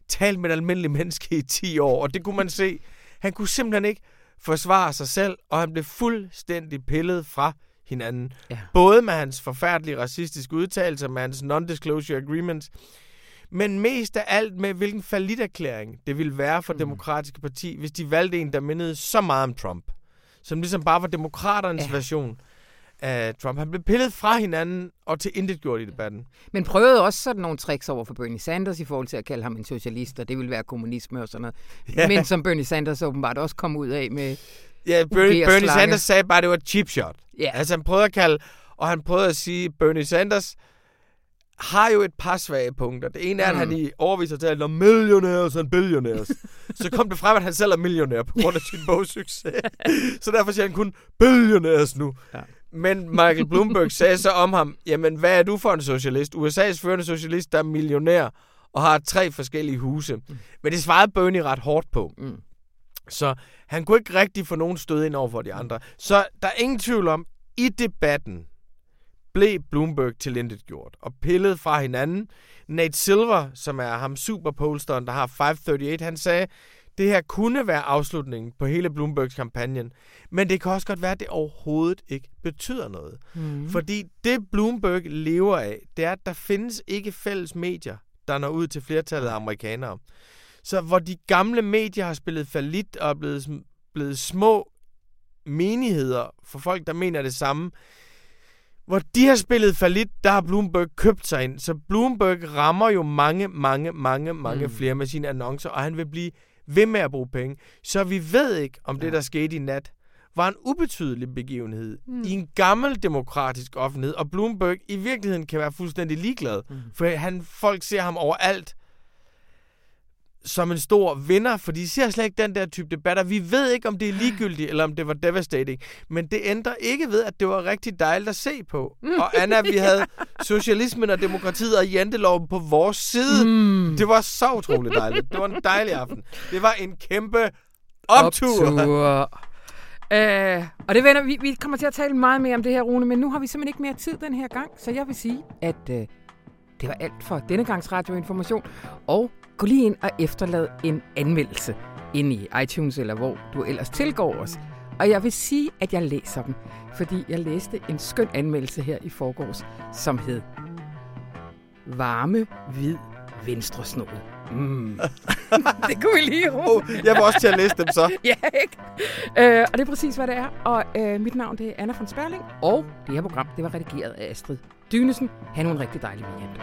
talt med et almindeligt menneske i 10 år. Og det kunne man se. Han kunne simpelthen ikke forsvare sig selv, og han blev fuldstændig pillet fra hinanden. Ja. Både med hans forfærdelige racistiske udtalelser, med hans non-disclosure agreements, men mest af alt med, hvilken erklæring det ville være for mm. Demokratiske Parti, hvis de valgte en, der mindede så meget om Trump. Som ligesom bare var demokraternes ja. version af Trump. Han blev pillet fra hinanden og til intet gjort i debatten. Men prøvede også sådan nogle tricks over for Bernie Sanders i forhold til at kalde ham en socialist, og det ville være kommunisme og sådan noget. Ja. Men som Bernie Sanders åbenbart også kom ud af med... Ja, Bernie, Bernie. Sanders sagde bare, at det var et cheap shot. Ja. Altså han prøvede at kalde, og han prøvede at sige, Bernie Sanders har jo et par svage punkter. Det ene er, at Mm. han i overvis har talt om millionaires and billionaires. så kom det frem, at han selv er millionær på grund af sin bogsucces. så derfor siger han kun billionaires nu. Ja. Men Michael Bloomberg sagde så om ham, jamen hvad er du for en socialist? USA's førende socialist, der er millionær og har tre forskellige huse. Mm. Men det svarede Bernie ret hårdt på. Mm. Så han kunne ikke rigtig få nogen stød ind over for de andre. Så der er ingen tvivl om, i debatten blev Bloomberg tilintetgjort og pillet fra hinanden. Nate Silver, som er ham superpolsteren, der har 538, han sagde, det her kunne være afslutningen på hele Bloombergs kampagnen, men det kan også godt være, at det overhovedet ikke betyder noget. Mm. Fordi det Bloomberg lever af, det er, at der findes ikke fælles medier, der når ud til flertallet af amerikanere. Så hvor de gamle medier har spillet falit og er blevet, blevet små menigheder for folk, der mener det samme, hvor de har spillet falit, der har Bloomberg købt sig ind. Så Bloomberg rammer jo mange, mange, mange, mange mm. flere med sine annoncer, og han vil blive ved med at bruge penge. Så vi ved ikke, om det, Ja. der skete i nat, var en ubetydelig begivenhed mm. i en gammel demokratisk offentlighed, og Bloomberg i virkeligheden kan være fuldstændig ligeglad, Mm. for han, folk ser ham overalt som en stor vinder, for de ser slet ikke den der type debatter. Vi ved ikke, om det er ligegyldigt, eller om det var devastating, men det ændrer ikke ved, at det var rigtig dejligt at se på. Og Anna, vi havde socialismen og demokratiet og janteloven på vores side. Mm. Det var så utroligt dejligt. Det var en dejlig aften. Det var en kæmpe optur. optur. Øh, og det vender, vi, vi kommer til at tale meget mere om det her, Rune, men nu har vi simpelthen ikke mere tid den her gang, så jeg vil sige, at øh, det var alt for denne gangs radioinformation. Og gå lige ind og efterlad en anmeldelse ind i iTunes, eller hvor du ellers tilgår os. Og jeg vil sige, at jeg læser dem, fordi jeg læste en skøn anmeldelse her i forgårs, som hed Varme, hvid, venstre snod. Mm. det kunne vi lige Oh, jeg vil også til at læse dem så. ja, ikke? Øh, og det er præcis, hvad det er. Og øh, mit navn det er Anna von Sperling, og det her program det var redigeret af Astrid Dynesen. Han en rigtig dejlig weekend.